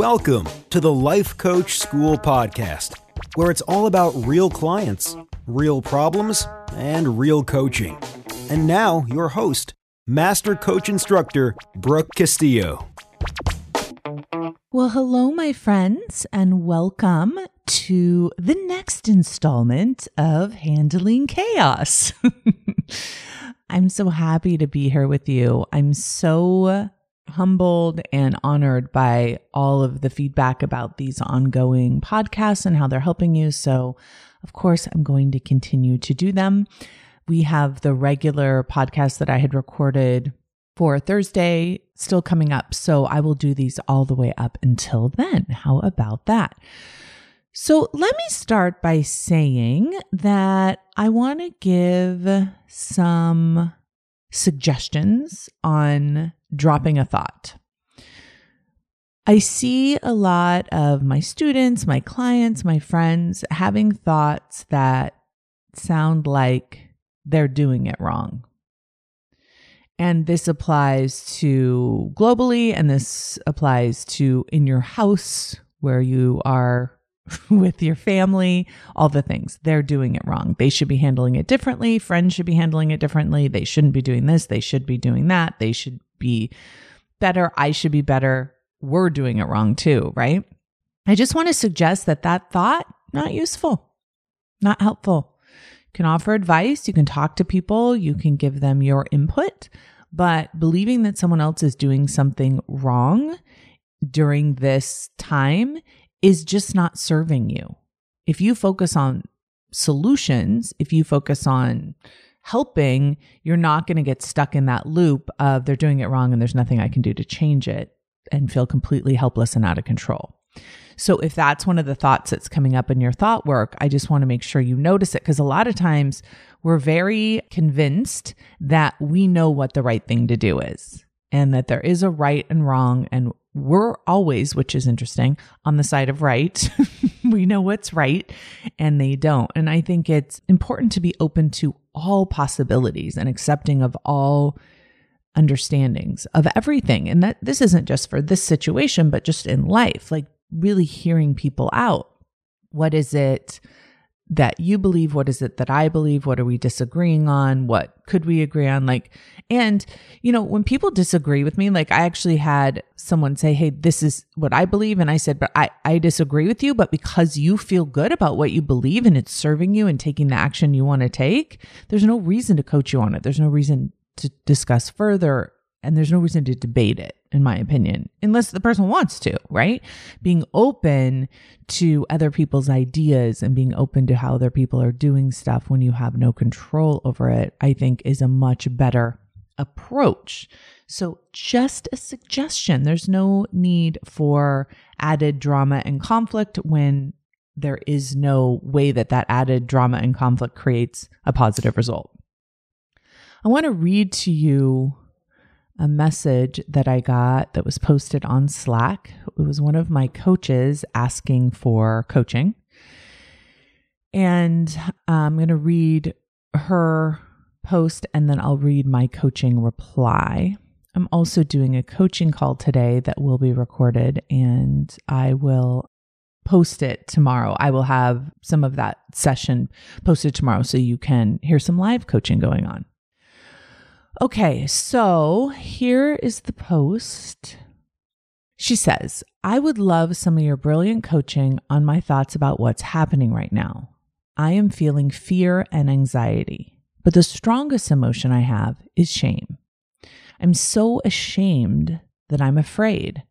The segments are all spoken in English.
Welcome to the Life Coach School Podcast, where it's all about real clients, real problems, and real coaching. And now, your host, Master Coach Instructor Brooke Castillo. Well, hello, my friends, and welcome to the next installment of Handling Chaos. I'm so happy to be here with you. I'm so humbled and honored by all of the feedback about these ongoing podcasts and how they're helping you. So, of course, I'm going to continue to do them. We have the regular podcast that I had recorded for Thursday still coming up. So I will do these all the way up until then. How about that? So let me start by saying that I want to give some suggestions on dropping a thought. I see a lot of my students, my clients, my friends having thoughts that sound like they're doing it wrong. And this applies to globally, and this applies to in your house where you are with your family, all the things. They're doing it wrong. They should be handling it differently. Friends should be handling it differently. They shouldn't be doing this. They should be doing that. They should be better. I should be better. We're doing it wrong too, right? I just want to suggest that that thought not useful, not helpful. You can offer advice, you can talk to people, you can give them your input, but believing that someone else is doing something wrong during this time is just not serving you. If you focus on solutions, if you focus on helping, you're not going to get stuck in that loop of they're doing it wrong and there's nothing I can do to change it and feel completely helpless and out of control. So, if that's one of the thoughts that's coming up in your thought work, I just want to make sure you notice it because a lot of times we're very convinced that we know what the right thing to do is and that there is a right and wrong. And we're always, which is interesting, on the side of right. we know what's right and they don't. And I think it's important to be open to all possibilities and accepting of all understandings of everything. And that this isn't just for this situation, but just in life, like really hearing people out. What is it? That you believe? What is it that I believe? What are we disagreeing on? What could we agree on? Like, and, you know, when people disagree with me, like I actually had someone say, Hey, this is what I believe. And I said, but I, I disagree with you. But because you feel good about what you believe and it's serving you and taking the action you want to take, there's no reason to coach you on it. There's no reason to discuss further and there's no reason to debate it in my opinion unless the person wants to right? Being open to other people's ideas and being open to how other people are doing stuff when you have no control over it i think is a much better approach. So just a suggestion. There's no need for added drama and conflict when there is no way that that added drama and conflict creates a positive result. I want to read to you a message that I got that was posted on Slack. It was one of my coaches asking for coaching. And uh, I'm going to read her post and then I'll read my coaching reply. I'm also doing a coaching call today that will be recorded and I will post it tomorrow. I will have some of that session posted tomorrow so you can hear some live coaching going on. Okay, so here is the post. She says, I would love some of your brilliant coaching on my thoughts about what's happening right now. I am feeling fear and anxiety, but the strongest emotion I have is shame. I'm so ashamed that I'm afraid.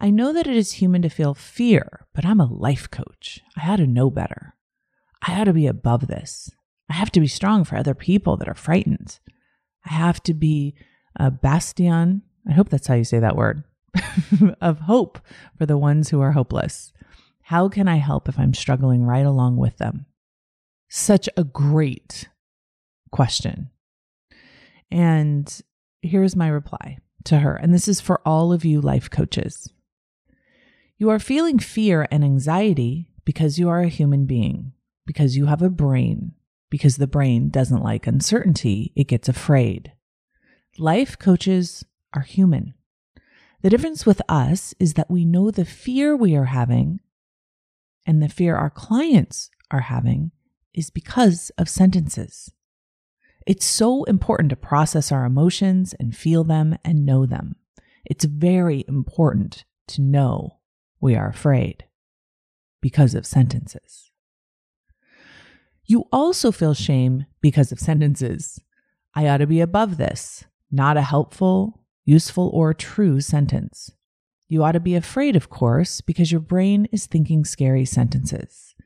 I know that it is human to feel fear, but I'm a life coach. I ought to know better. I ought to be above this. I have to be strong for other people that are frightened. I have to be a bastion. I hope that's how you say that word of hope for the ones who are hopeless. How can I help if I'm struggling right along with them? Such a great question. And here's my reply to her. And this is for all of you life coaches. You are feeling fear and anxiety because you are a human being, because you have a brain, because the brain doesn't like uncertainty, it gets afraid. Life coaches are human. The difference with us is that we know the fear we are having and the fear our clients are having is because of sentences. It's so important to process our emotions and feel them and know them. It's very important to know we are afraid because of sentences. You also feel shame because of sentences. I ought to be above this, not a helpful, useful, or true sentence. You ought to be afraid, of course, because your brain is thinking scary sentences.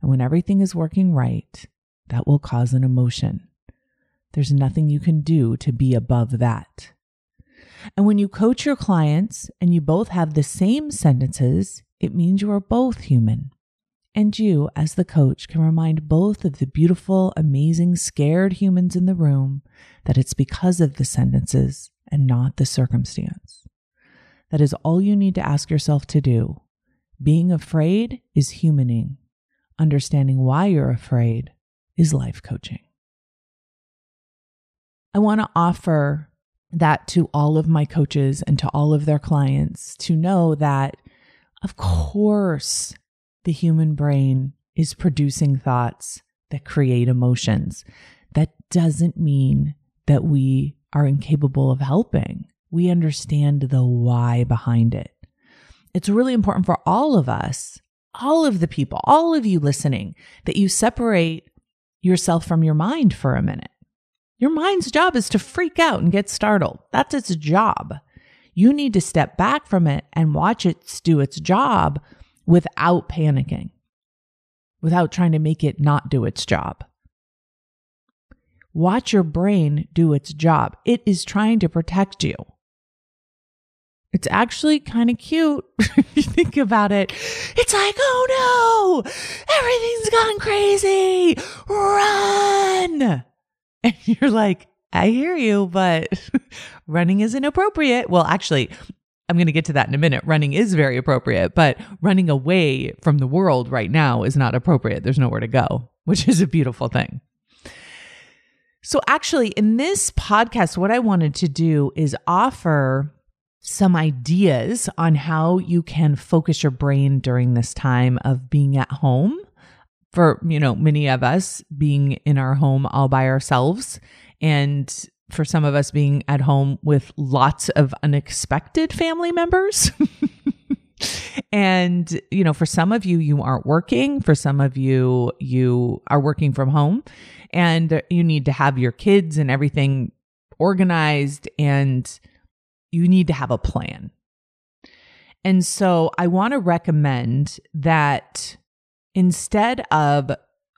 And when everything is working right, that will cause an emotion. There's nothing you can do to be above that. And when you coach your clients and you both have the same sentences, it means you are both human. And you, as the coach, can remind both of the beautiful, amazing, scared humans in the room that it's because of the sentences and not the circumstance. That is all you need to ask yourself to do. Being afraid is humaning. Understanding why you're afraid is life coaching. I want to offer that to all of my coaches and to all of their clients to know that, of course, the human brain is producing thoughts that create emotions. That doesn't mean that we are incapable of helping. We understand the why behind it. It's really important for all of us, all of the people, all of you listening, that you separate yourself from your mind for a minute your mind's job is to freak out and get startled. That's its job. You need to step back from it and watch it do its job without panicking, without trying to make it not do its job. Watch your brain do its job. It is trying to protect you. It's actually kind of cute if you think about it. It's like, oh no, everything's gone crazy. Run. And you're like, I hear you, but running is inappropriate. Well, actually, I'm going to get to that in a minute. Running is very appropriate, but running away from the world right now is not appropriate. There's nowhere to go, which is a beautiful thing. So, actually, in this podcast, what I wanted to do is offer some ideas on how you can focus your brain during this time of being at home for, you know, many of us being in our home all by ourselves and for some of us being at home with lots of unexpected family members. and, you know, for some of you, you aren't working. For some of you, you are working from home and you need to have your kids and everything organized and you need to have a plan. And so I want to recommend that instead of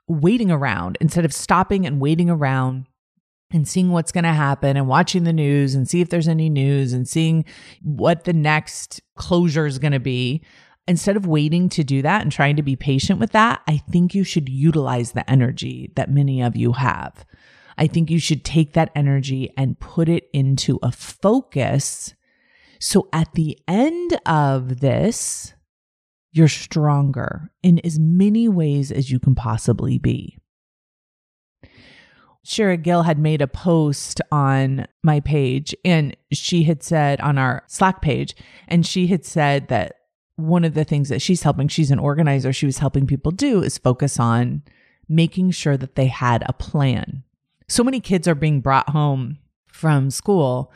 waiting around, instead of stopping and waiting around and seeing what's going to happen and watching the news and see if there's any news and seeing what the next closure is going to be, instead of waiting to do that and trying to be patient with that, I think you should utilize the energy that many of you have. I think you should take that energy and put it into a focus. So at the end of this, you're stronger in as many ways as you can possibly be. Shara Gill had made a post on my page and she had said on our Slack page, and she had said that one of the things that she's helping, she's an organizer, she was helping people do is focus on making sure that they had a plan. So many kids are being brought home from school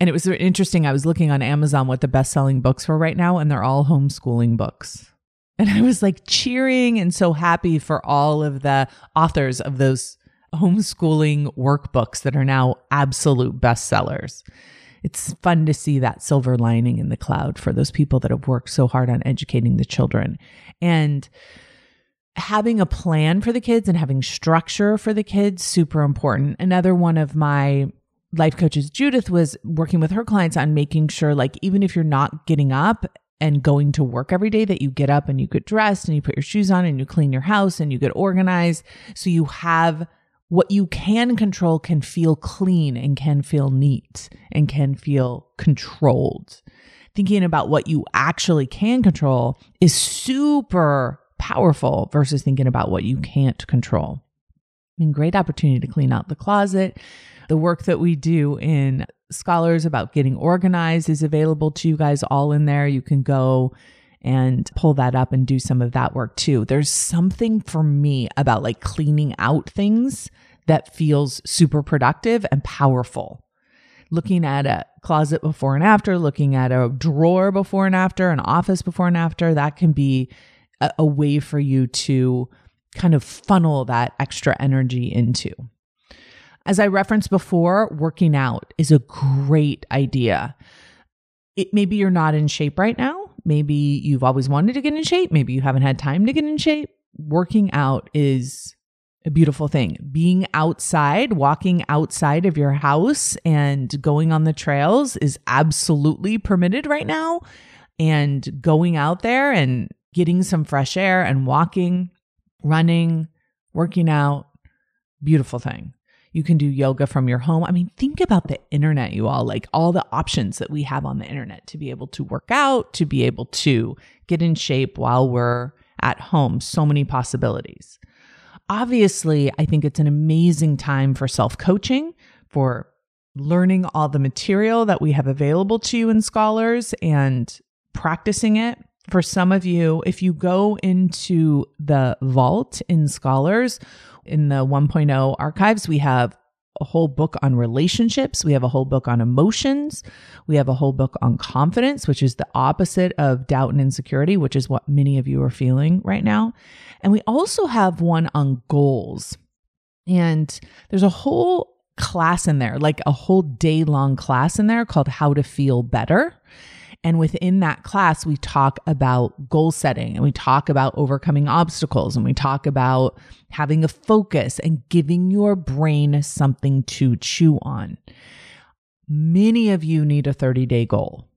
and it was interesting. I was looking on Amazon what the best selling books were right now, and they're all homeschooling books. And I was like cheering and so happy for all of the authors of those homeschooling workbooks that are now absolute bestsellers. It's fun to see that silver lining in the cloud for those people that have worked so hard on educating the children. And having a plan for the kids and having structure for the kids super important. Another one of my life coaches Judith was working with her clients on making sure like even if you're not getting up and going to work every day that you get up and you get dressed and you put your shoes on and you clean your house and you get organized so you have what you can control can feel clean and can feel neat and can feel controlled. Thinking about what you actually can control is super powerful versus thinking about what you can't control. I mean, great opportunity to clean out the closet, the work that we do in scholars about getting organized is available to you guys all in there. You can go and pull that up and do some of that work too. There's something for me about like cleaning out things that feels super productive and powerful. Looking at a closet before and after, looking at a drawer before and after, an office before and after, that can be a, a way for you to kind of funnel that extra energy into. As I referenced before, working out is a great idea. It maybe you're not in shape right now. Maybe you've always wanted to get in shape. Maybe you haven't had time to get in shape. Working out is a beautiful thing. Being outside, walking outside of your house and going on the trails is absolutely permitted right now. And going out there and getting some fresh air and walking, running, working out, beautiful thing. You can do yoga from your home. I mean, think about the internet, you all, like all the options that we have on the internet to be able to work out, to be able to get in shape while we're at home. So many possibilities. Obviously, I think it's an amazing time for self coaching, for learning all the material that we have available to you in Scholars and practicing it. For some of you, if you go into the vault in Scholars, in the 1.0 archives, we have a whole book on relationships. We have a whole book on emotions. We have a whole book on confidence, which is the opposite of doubt and insecurity, which is what many of you are feeling right now. And we also have one on goals. And there's a whole class in there, like a whole day long class in there called How to Feel Better. And within that class, we talk about goal setting and we talk about overcoming obstacles and we talk about having a focus and giving your brain something to chew on. Many of you need a 30 day goal.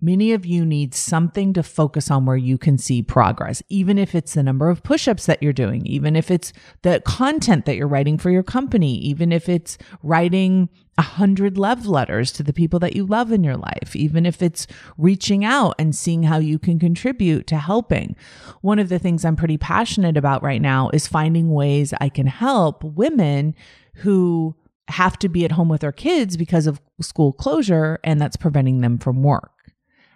Many of you need something to focus on where you can see progress, even if it's the number of push ups that you're doing, even if it's the content that you're writing for your company, even if it's writing a hundred love letters to the people that you love in your life, even if it's reaching out and seeing how you can contribute to helping. One of the things I'm pretty passionate about right now is finding ways I can help women who have to be at home with their kids because of school closure and that's preventing them from work.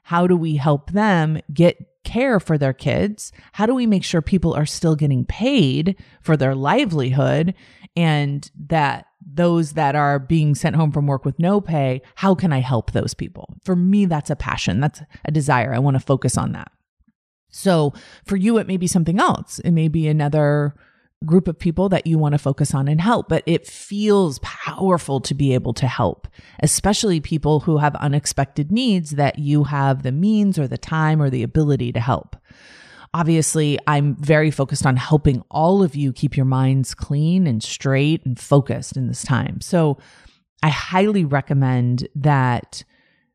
How do we help them get care for their kids? How do we make sure people are still getting paid for their livelihood and that those that are being sent home from work with no pay, how can I help those people? For me, that's a passion. That's a desire. I want to focus on that. So for you, it may be something else. It may be another group of people that you want to focus on and help, but it feels powerful to be able to help, especially people who have unexpected needs that you have the means or the time or the ability to help. Obviously, I'm very focused on helping all of you keep your minds clean and straight and focused in this time. So I highly recommend that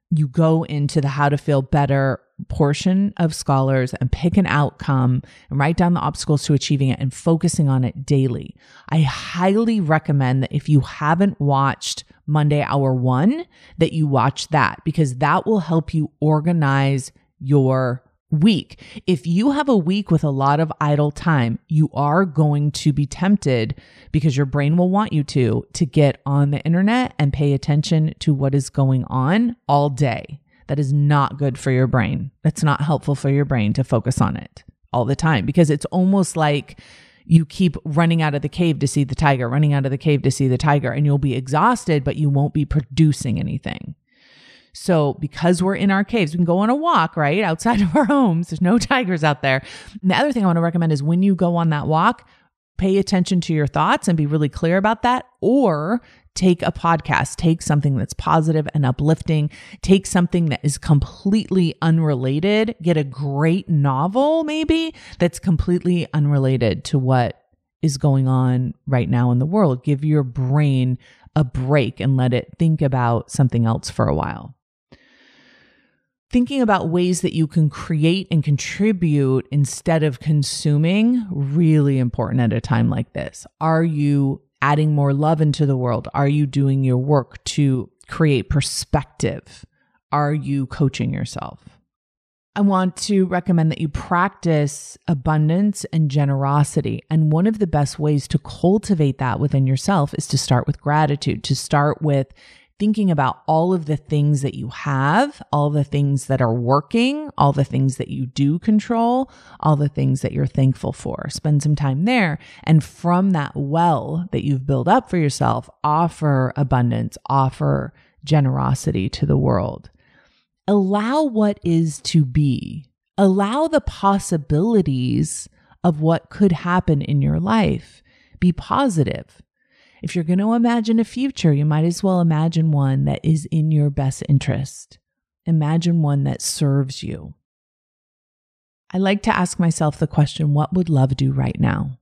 you go into the how to feel better portion of scholars and pick an outcome and write down the obstacles to achieving it and focusing on it daily. I highly recommend that if you haven't watched Monday Hour One, that you watch that because that will help you organize your week. If you have a week with a lot of idle time, you are going to be tempted because your brain will want you to, to get on the internet and pay attention to what is going on all day. That is not good for your brain. That's not helpful for your brain to focus on it all the time because it's almost like you keep running out of the cave to see the tiger, running out of the cave to see the tiger, and you'll be exhausted, but you won't be producing anything. So, because we're in our caves, we can go on a walk, right? Outside of our homes. There's no tigers out there. And the other thing I want to recommend is when you go on that walk, pay attention to your thoughts and be really clear about that, or take a podcast, take something that's positive and uplifting, take something that is completely unrelated, get a great novel, maybe that's completely unrelated to what is going on right now in the world. Give your brain a break and let it think about something else for a while thinking about ways that you can create and contribute instead of consuming really important at a time like this. Are you adding more love into the world? Are you doing your work to create perspective? Are you coaching yourself? I want to recommend that you practice abundance and generosity. And one of the best ways to cultivate that within yourself is to start with gratitude, to start with thinking about all of the things that you have, all the things that are working, all the things that you do control, all the things that you're thankful for. Spend some time there. And from that well that you've built up for yourself, offer abundance, offer generosity to the world. Allow what is to be, allow the possibilities of what could happen in your life. Be positive. If you're going to imagine a future, you might as well imagine one that is in your best interest. Imagine one that serves you. I like to ask myself the question what would love do right now?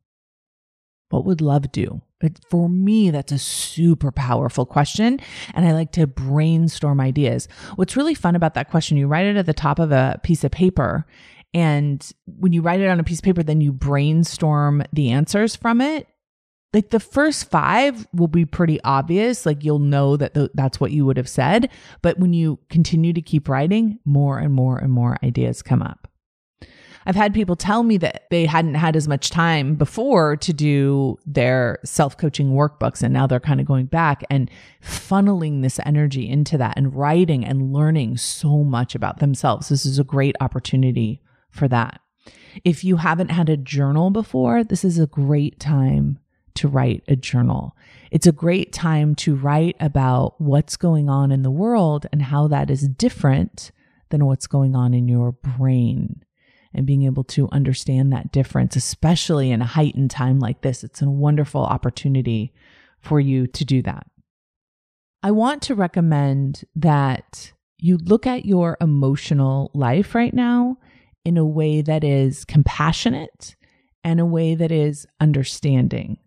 What would love do? But for me, that's a super powerful question. And I like to brainstorm ideas. What's really fun about that question, you write it at the top of a piece of paper. And when you write it on a piece of paper, then you brainstorm the answers from it like the first five will be pretty obvious. Like you'll know that th- that's what you would have said. But when you continue to keep writing, more and more and more ideas come up. I've had people tell me that they hadn't had as much time before to do their self coaching workbooks. And now they're kind of going back and funneling this energy into that and writing and learning so much about themselves. This is a great opportunity for that. If you haven't had a journal before, this is a great time to write a journal. It's a great time to write about what's going on in the world and how that is different than what's going on in your brain. And being able to understand that difference, especially in a heightened time like this, it's a wonderful opportunity for you to do that. I want to recommend that you look at your emotional life right now in a way that is compassionate and a way that is understanding.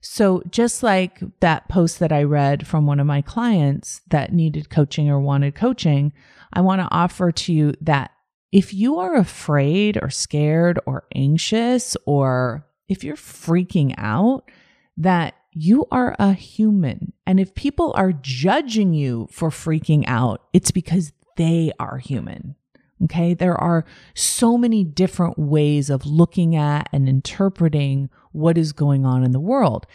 So, just like that post that I read from one of my clients that needed coaching or wanted coaching, I want to offer to you that if you are afraid or scared or anxious, or if you're freaking out, that you are a human. And if people are judging you for freaking out, it's because they are human. Okay. There are so many different ways of looking at and interpreting what is going on in the world.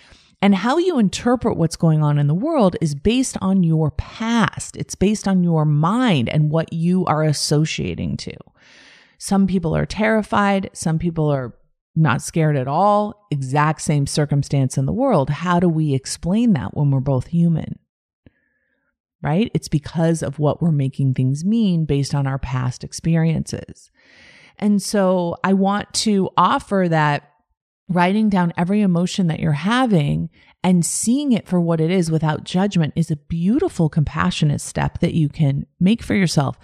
And how you interpret what's going on in the world is based on your past. It's based on your mind and what you are associating to. Some people are terrified. Some people are not scared at all. Exact same circumstance in the world. How do we explain that when we're both human? right? It's because of what we're making things mean based on our past experiences. And so I want to offer that writing down every emotion that you're having and seeing it for what it is without judgment is a beautiful, compassionate step that you can make for yourself.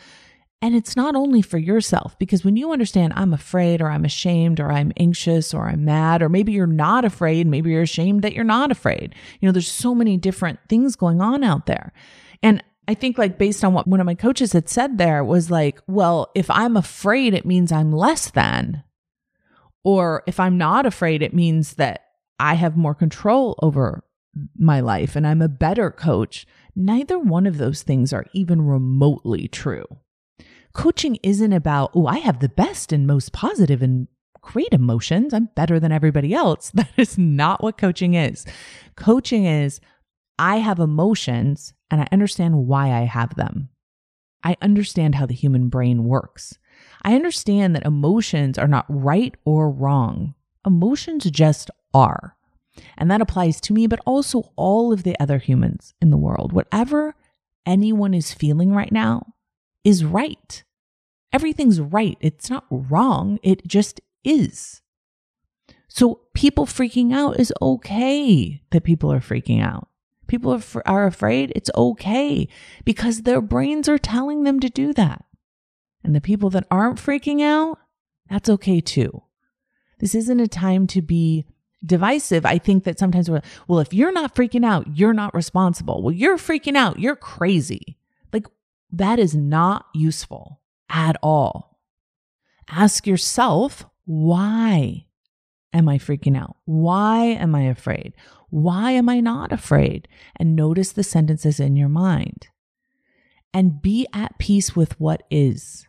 And it's not only for yourself, because when you understand I'm afraid or I'm ashamed or I'm anxious or I'm mad, or maybe you're not afraid, maybe you're ashamed that you're not afraid. You know, there's so many different things going on out there. And I think like based on what one of my coaches had said there was like, well, if I'm afraid, it means I'm less than. Or if I'm not afraid, it means that I have more control over my life and I'm a better coach. Neither one of those things are even remotely true. Coaching isn't about, oh, I have the best and most positive and great emotions. I'm better than everybody else. That is not what coaching is. Coaching is, I have emotions and I understand why I have them. I understand how the human brain works. I understand that emotions are not right or wrong. Emotions just are. And that applies to me, but also all of the other humans in the world. Whatever anyone is feeling right now is right. Everything's right. It's not wrong. It just is. So people freaking out is okay that people are freaking out people are, are afraid, it's okay because their brains are telling them to do that. And the people that aren't freaking out, that's okay too. This isn't a time to be divisive. I think that sometimes we're, well, if you're not freaking out, you're not responsible. Well, you're freaking out, you're crazy. Like that is not useful at all. Ask yourself, why am I freaking out? Why am I afraid? Why am I not afraid? And notice the sentences in your mind. And be at peace with what is.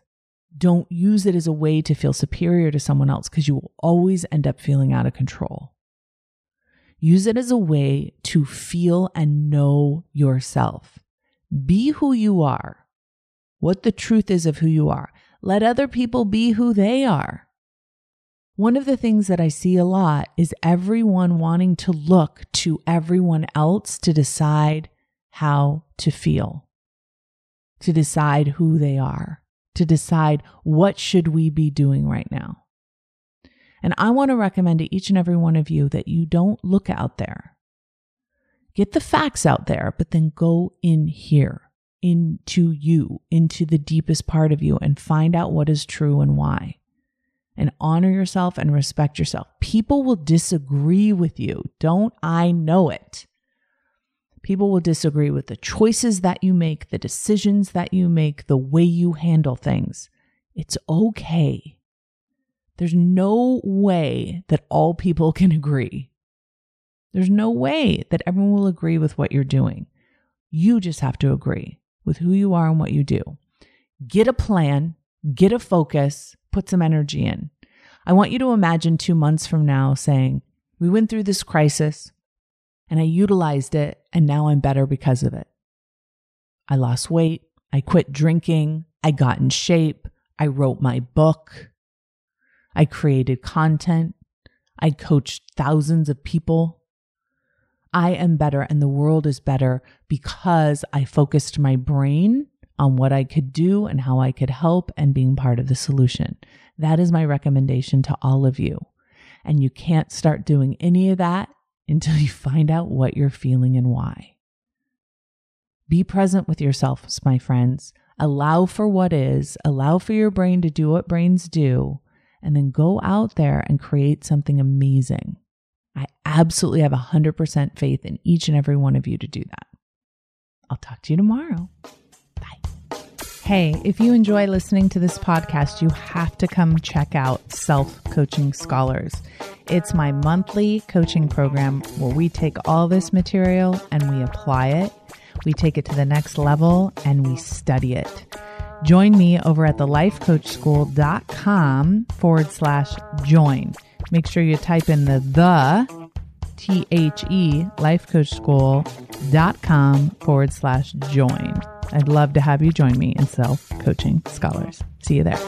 Don't use it as a way to feel superior to someone else because you will always end up feeling out of control. Use it as a way to feel and know yourself. Be who you are, what the truth is of who you are. Let other people be who they are. One of the things that I see a lot is everyone wanting to look to everyone else to decide how to feel, to decide who they are, to decide what should we be doing right now. And I want to recommend to each and every one of you that you don't look out there. Get the facts out there, but then go in here, into you, into the deepest part of you, and find out what is true and why. And honor yourself and respect yourself. People will disagree with you. Don't I know it? People will disagree with the choices that you make, the decisions that you make, the way you handle things. It's okay. There's no way that all people can agree. There's no way that everyone will agree with what you're doing. You just have to agree with who you are and what you do. Get a plan, get a focus, put some energy in. I want you to imagine two months from now saying, We went through this crisis and I utilized it, and now I'm better because of it. I lost weight. I quit drinking. I got in shape. I wrote my book. I created content. I coached thousands of people. I am better and the world is better because I focused my brain on what I could do and how I could help and being part of the solution. That is my recommendation to all of you. And you can't start doing any of that until you find out what you're feeling and why. Be present with yourself, my friends. Allow for what is, allow for your brain to do what brains do, and then go out there and create something amazing. I absolutely have 100% faith in each and every one of you to do that. I'll talk to you tomorrow. Bye. Hey, if you enjoy listening to this podcast, you have to come check out Self Coaching Scholars. It's my monthly coaching program where we take all this material and we apply it, we take it to the next level, and we study it. Join me over at thelifecoachschool.com forward slash join. Make sure you type in the the T H E lifecoachschool.com forward slash join. I'd love to have you join me in Self Coaching Scholars. See you there.